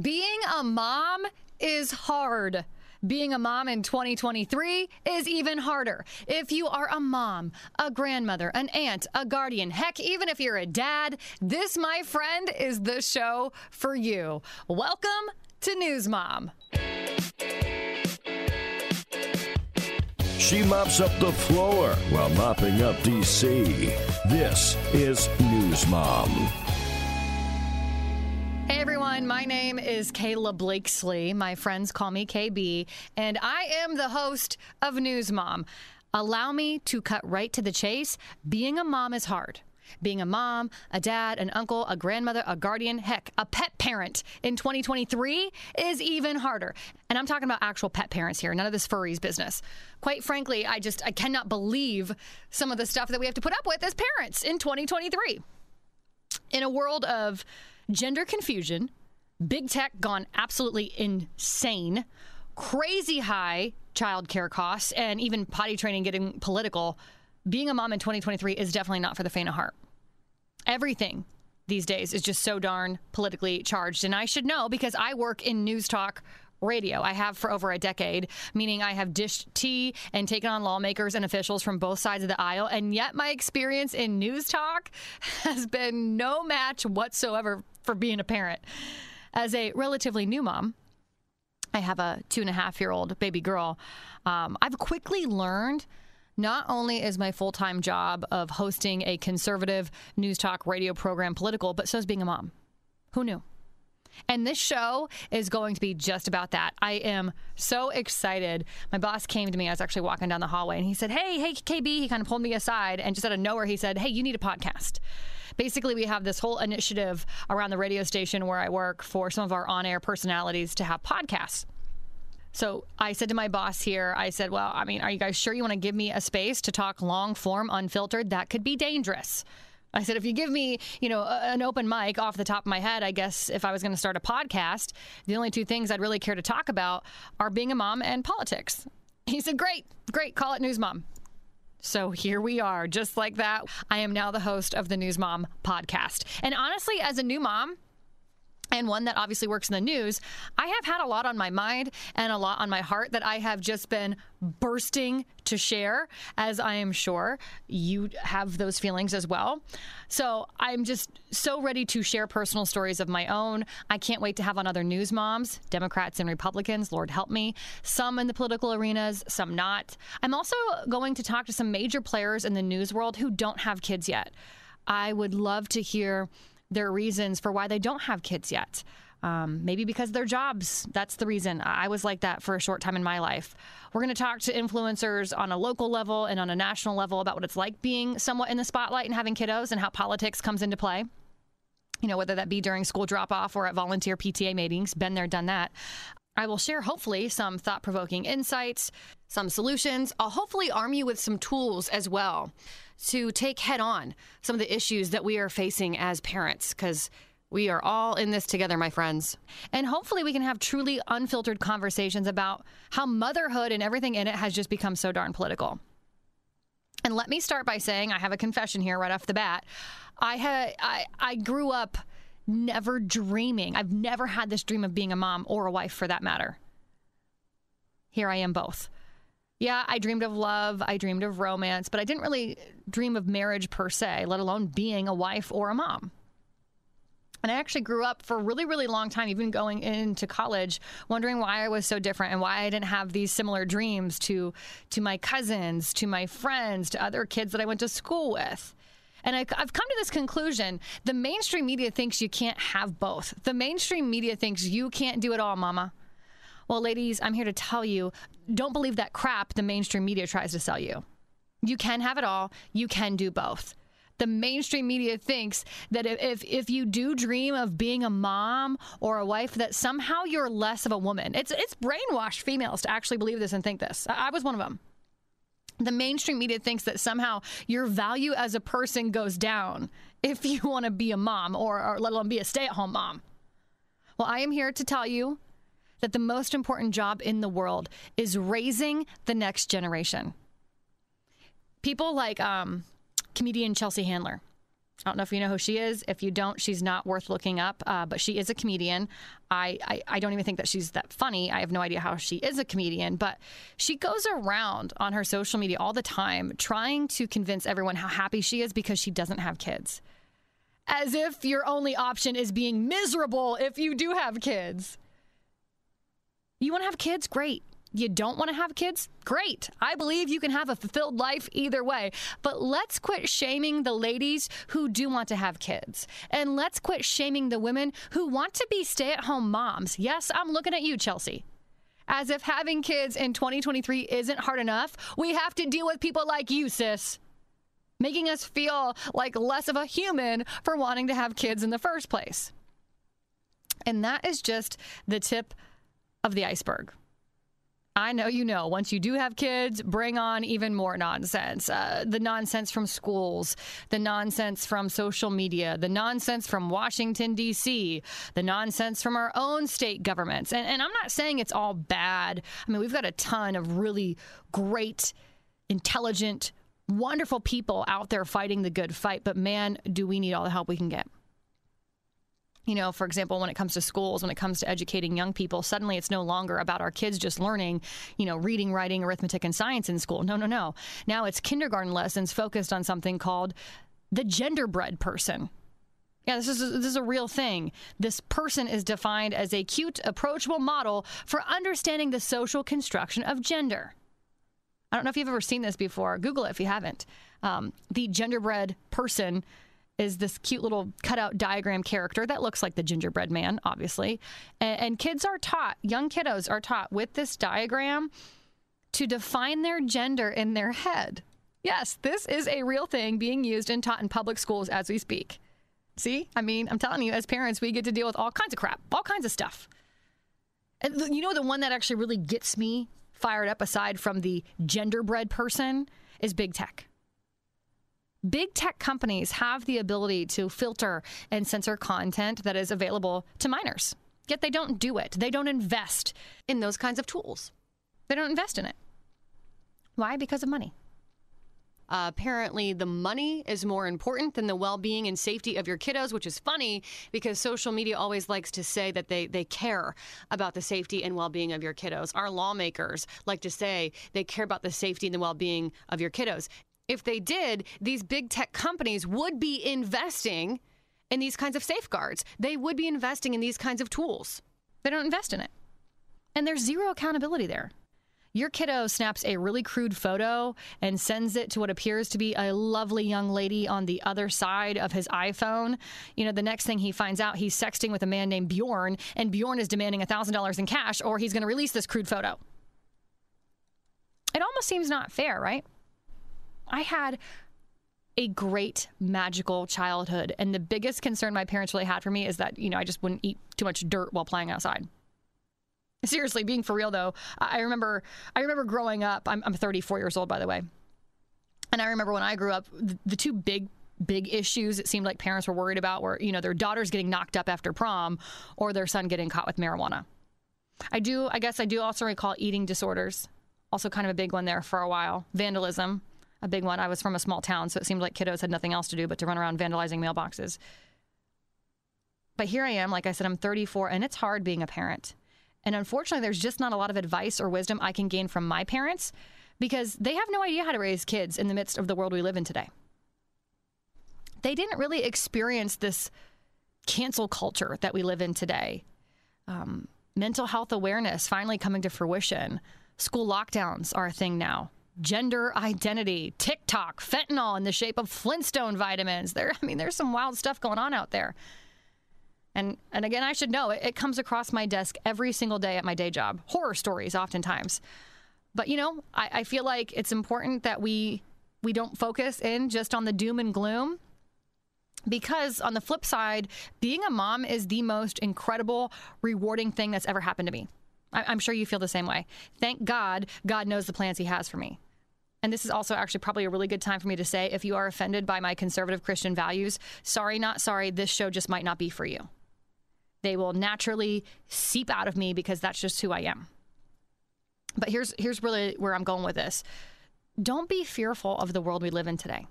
Being a mom is hard. Being a mom in 2023 is even harder. If you are a mom, a grandmother, an aunt, a guardian, heck, even if you're a dad, this, my friend, is the show for you. Welcome to News Mom. She mops up the floor while mopping up DC. This is News Mom. My name is Kayla Blakeslee. My friends call me KB, and I am the host of News Mom. Allow me to cut right to the chase. Being a mom is hard. Being a mom, a dad, an uncle, a grandmother, a guardian, heck, a pet parent in 2023 is even harder. And I'm talking about actual pet parents here, none of this furries business. Quite frankly, I just I cannot believe some of the stuff that we have to put up with as parents in 2023. In a world of gender confusion, big tech gone absolutely insane, crazy high childcare costs, and even potty training getting political, being a mom in 2023 is definitely not for the faint of heart. Everything these days is just so darn politically charged. And I should know because I work in news talk radio. I have for over a decade, meaning I have dished tea and taken on lawmakers and officials from both sides of the aisle. And yet my experience in news talk has been no match whatsoever for being a parent. As a relatively new mom, I have a two and a half year old baby girl. Um, I've quickly learned not only is my full time job of hosting a conservative news talk radio program political, but so is being a mom. Who knew? And this show is going to be just about that. I am so excited. My boss came to me. I was actually walking down the hallway and he said, Hey, hey, KB. He kind of pulled me aside and just out of nowhere, he said, Hey, you need a podcast. Basically, we have this whole initiative around the radio station where I work for some of our on air personalities to have podcasts. So I said to my boss here, I said, Well, I mean, are you guys sure you want to give me a space to talk long form, unfiltered? That could be dangerous. I said, if you give me, you know, an open mic off the top of my head, I guess if I was going to start a podcast, the only two things I'd really care to talk about are being a mom and politics. He said, great, great, call it News Mom. So here we are, just like that. I am now the host of the News Mom podcast. And honestly, as a new mom, and one that obviously works in the news, I have had a lot on my mind and a lot on my heart that I have just been bursting to share, as I am sure you have those feelings as well. So I'm just so ready to share personal stories of my own. I can't wait to have on other news moms, Democrats and Republicans, Lord help me, some in the political arenas, some not. I'm also going to talk to some major players in the news world who don't have kids yet. I would love to hear their reasons for why they don't have kids yet. Um, maybe because their jobs. That's the reason. I was like that for a short time in my life. We're going to talk to influencers on a local level and on a national level about what it's like being somewhat in the spotlight and having kiddos and how politics comes into play. You know, whether that be during school drop off or at volunteer PTA meetings. Been there, done that. I will share, hopefully, some thought provoking insights, some solutions. I'll hopefully arm you with some tools as well to take head on some of the issues that we are facing as parents, because we are all in this together, my friends. And hopefully, we can have truly unfiltered conversations about how motherhood and everything in it has just become so darn political. And let me start by saying I have a confession here right off the bat. I had I, I grew up never dreaming. I've never had this dream of being a mom or a wife for that matter. Here I am both. Yeah, I dreamed of love, I dreamed of romance, but I didn't really dream of marriage per se, let alone being a wife or a mom. And I actually grew up for a really, really long time, even going into college, wondering why I was so different and why I didn't have these similar dreams to to my cousins, to my friends, to other kids that I went to school with. And I, have come to this conclusion the mainstream media thinks you can't have both. The mainstream media thinks you can't do it all, mama. Well, ladies, I'm here to tell you don't believe that crap the mainstream media tries to sell you. You can have it all, you can do both the mainstream media thinks that if if you do dream of being a mom or a wife, that somehow you're less of a woman. It's it's brainwashed females to actually believe this and think this. I, I was one of them. The mainstream media thinks that somehow your value as a person goes down if you want to be a mom or, or let alone be a stay-at-home mom. Well, I am here to tell you that the most important job in the world is raising the next generation. People like um, comedian Chelsea Handler. I don't know if you know who she is. If you don't, she's not worth looking up, uh, but she is a comedian. I, I, I, don't even think that she's that funny. I have no idea how she is a comedian, but she goes around on her social media all the time trying to convince everyone how happy she is because she doesn't have kids. As if your only option is being miserable if you do have kids. You want to have kids? Great you don't want to have kids? Great. I believe you can have a fulfilled life either way. But let's quit shaming the ladies who do want to have kids. And let's quit shaming the women who want to be stay at home moms. Yes, I'm looking at you, Chelsea. As if having kids in 2023 isn't hard enough, we have to deal with people like you, sis. Making us feel like less of a human for wanting to have kids in the first place. And that is just the tip of the iceberg. I know you know. Once you do have kids, bring on even more nonsense. Uh, the nonsense from schools, the nonsense from social media, the nonsense from Washington, D.C., the nonsense from our own state governments. And, and I'm not saying it's all bad. I mean, we've got a ton of really great, intelligent, wonderful people out there fighting the good fight. But man, do we need all the help we can get you know, for example, when it comes to schools, when it comes to educating young people, suddenly it's no longer about our kids just learning, you know, reading, writing, arithmetic, and science in school. No, no, no. Now it's kindergarten lessons focused on something called the genderbread person. Yeah, this is a, this is a real thing. This person is defined as a cute, approachable model for understanding the social construction of gender. I don't know if you've ever seen this before. Google it if you haven't. Um, the genderbread person is this cute little cutout diagram character that looks like the gingerbread man, obviously. And, and, kids are taught, young kiddos are taught with this diagram to define their gender in their head. Yes, this is a real thing being used and taught in public schools as we speak. See, I mean, I'm telling you, as parents, we get to deal with all kinds of crap, all kinds of stuff. And you know, the one that actually really gets me fired up, aside from the genderbread person, is big tech. Big tech companies have the ability to filter and censor content that is available to minors. Yet they don't do it. They don't invest in those kinds of tools. They don't invest in it. Why? Because of money. Uh, apparently, the money is more important than the well being and safety of your kiddos, which is funny because social media always likes to say that they, they care about the safety and well being of your kiddos. Our lawmakers like to say they care about the safety and the well being of your kiddos if they did, these big tech companies would be investing in these kinds of safeguards. They would be investing in these kinds of tools. They don't invest in it. And there's zero accountability there. Your kiddo snaps a really crude photo and sends it to what appears to be a lovely young lady on the other side of his iPhone. You know, the next thing he finds out, he's sexting with a man named Bjorn, and Bjorn is demanding $1,000 in cash or he's going to release this crude photo. It almost seems not fair, right? I had a great magical childhood. And the biggest concern my parents really had for me is that, you know, I just wouldn't eat too much dirt while playing outside. Seriously, being for real though, I remember I remember growing up, I'm, I'm 34 years old by the way. And I remember when I grew up, the, the two big big issues it seemed like parents were worried about were, you know, their daughters getting knocked up after prom or their son getting caught with marijuana. I do I guess I do also recall eating disorders. Also kind of a big one there for a while. Vandalism a big one. I was from a small town, so it seemed like kiddos had nothing else to do but to run around vandalizing mailboxes. But here I am, like I said, I'm 34, and it's hard being a parent. And unfortunately, there's just not a lot of advice or wisdom I can gain from my parents because they have no idea how to raise kids in the midst of the world we live in today. They didn't really experience this cancel culture that we live in today. Um, mental health awareness finally coming to fruition. School lockdowns are a thing now gender identity, TikTok, fentanyl in the shape of Flintstone vitamins. There, I mean, there's some wild stuff going on out there. And and again, I should know it, it comes across my desk every single day at my day job. Horror stories, oftentimes. But you know, I, I feel like it's important that we we don't focus in just on the doom and gloom because on the flip side, being a mom is the most incredible, rewarding thing that's ever happened to me. I'm sure you feel the same way. Thank God, God knows the plans He has for me. And this is also actually probably a really good time for me to say if you are offended by my conservative Christian values, sorry, not sorry, this show just might not be for you. They will naturally seep out of me because that's just who I am. But here's here's really where I'm going with this. Don't be fearful of the world we live in today.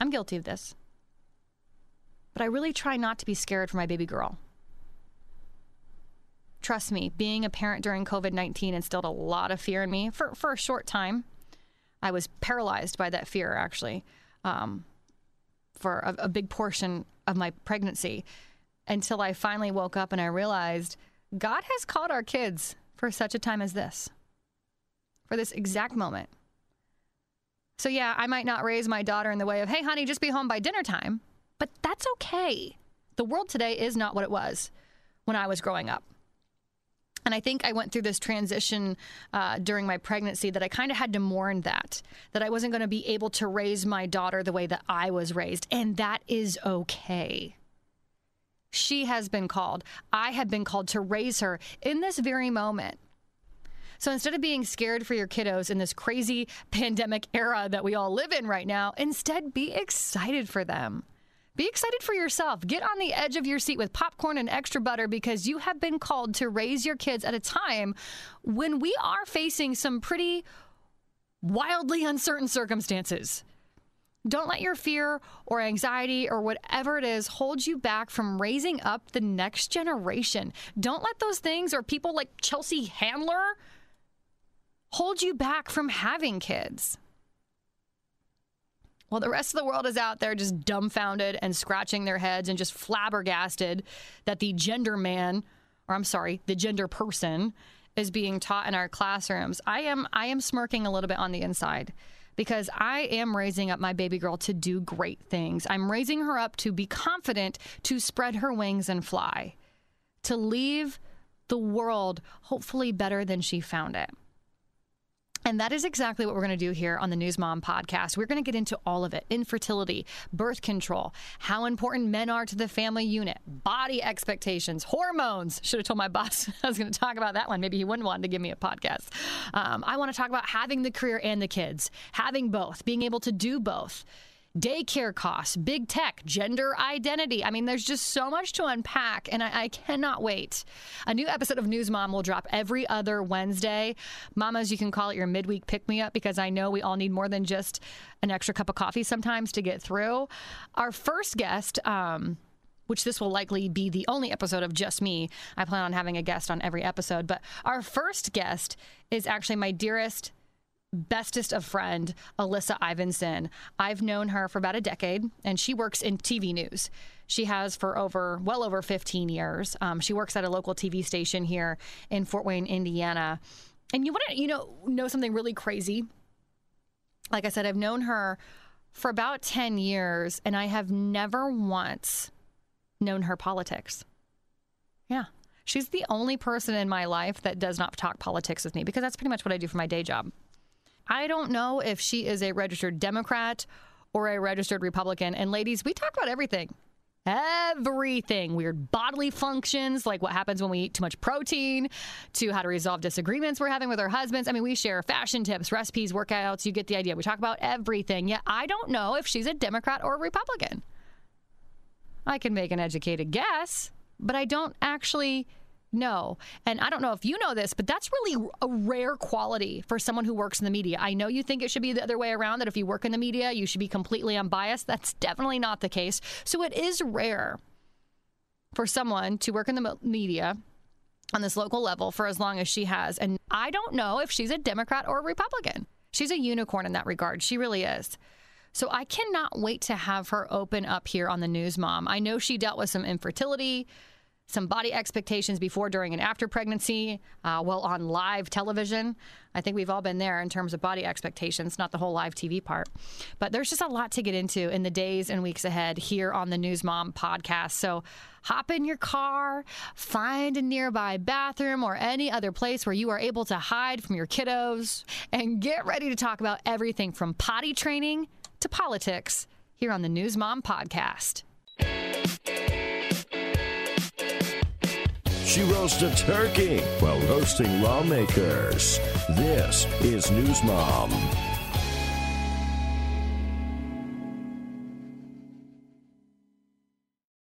I'm guilty of this. But I really try not to be scared for my baby girl. Trust me, being a parent during COVID 19 instilled a lot of fear in me for, for a short time. I was paralyzed by that fear, actually, um, for a, a big portion of my pregnancy until I finally woke up and I realized God has called our kids for such a time as this, for this exact moment. So, yeah, I might not raise my daughter in the way of, hey, honey, just be home by dinner time, but that's okay. The world today is not what it was when I was growing up. And I think I went through this transition uh, during my pregnancy that I kind of had to mourn that, that I wasn't going to be able to raise my daughter the way that I was raised. And that is okay. She has been called. I have been called to raise her in this very moment. So instead of being scared for your kiddos in this crazy pandemic era that we all live in right now, instead be excited for them. Be excited for yourself. Get on the edge of your seat with popcorn and extra butter because you have been called to raise your kids at a time when we are facing some pretty wildly uncertain circumstances. Don't let your fear or anxiety or whatever it is hold you back from raising up the next generation. Don't let those things or people like Chelsea Handler hold you back from having kids. While the rest of the world is out there just dumbfounded and scratching their heads and just flabbergasted that the gender man, or I'm sorry, the gender person is being taught in our classrooms, I am I am smirking a little bit on the inside because I am raising up my baby girl to do great things. I'm raising her up to be confident, to spread her wings and fly, to leave the world hopefully better than she found it. And that is exactly what we're going to do here on the News Mom podcast. We're going to get into all of it infertility, birth control, how important men are to the family unit, body expectations, hormones. Should have told my boss I was going to talk about that one. Maybe he wouldn't want to give me a podcast. Um, I want to talk about having the career and the kids, having both, being able to do both daycare costs, big tech, gender identity. I mean, there's just so much to unpack, and I, I, cannot wait. A new episode of News Mom will drop every other Wednesday. Mamas, you can call it your midweek pick me up because I know we all need more than just an extra cup of coffee sometimes to get through. Our first guest, um, which this will likely be the only episode of just me. I plan on having a guest on every episode, but our first guest is actually my dearest bestest of friend, Alyssa Ivinson. I've known her for about a decade, and she works in TV news. She has for over, well over 15 years. Um, she works at a local TV station here in Fort Wayne, Indiana. And you want to, you know, know something really crazy? Like I said, I've known her for about 10 years, and I have never once known her politics. Yeah. She's the only person in my life that does not talk politics with me because that's pretty much what I do for my day job. I don't know if she is a registered Democrat or a registered Republican. And ladies, we talk about everything. Everything weird bodily functions, like what happens when we eat too much protein, to how to resolve disagreements we're having with our husbands. I mean, we share fashion tips, recipes, workouts. You get the idea. We talk about everything. Yet I don't know if she's a Democrat or a Republican. I can make an educated guess, but I don't actually no. And I don't know if you know this, but that's really a rare quality for someone who works in the media. I know you think it should be the other way around, that if you work in the media, you should be completely unbiased. That's definitely not the case. So it is rare for someone to work in the media on this local level for as long as she has. And I don't know if she's a Democrat or a Republican. She's a unicorn in that regard. She really is. So I cannot wait to have her open up here on the News Mom. I know she dealt with some infertility some body expectations before, during, and after pregnancy, uh, well, on live television. I think we've all been there in terms of body expectations, not the whole live TV part. But there's just a lot to get into in the days and weeks ahead here on the News Mom podcast. So hop in your car, find a nearby bathroom or any other place where you are able to hide from your kiddos, and get ready to talk about everything from potty training to politics here on the News Mom podcast. She roasted turkey while roasting lawmakers. This is News Mom.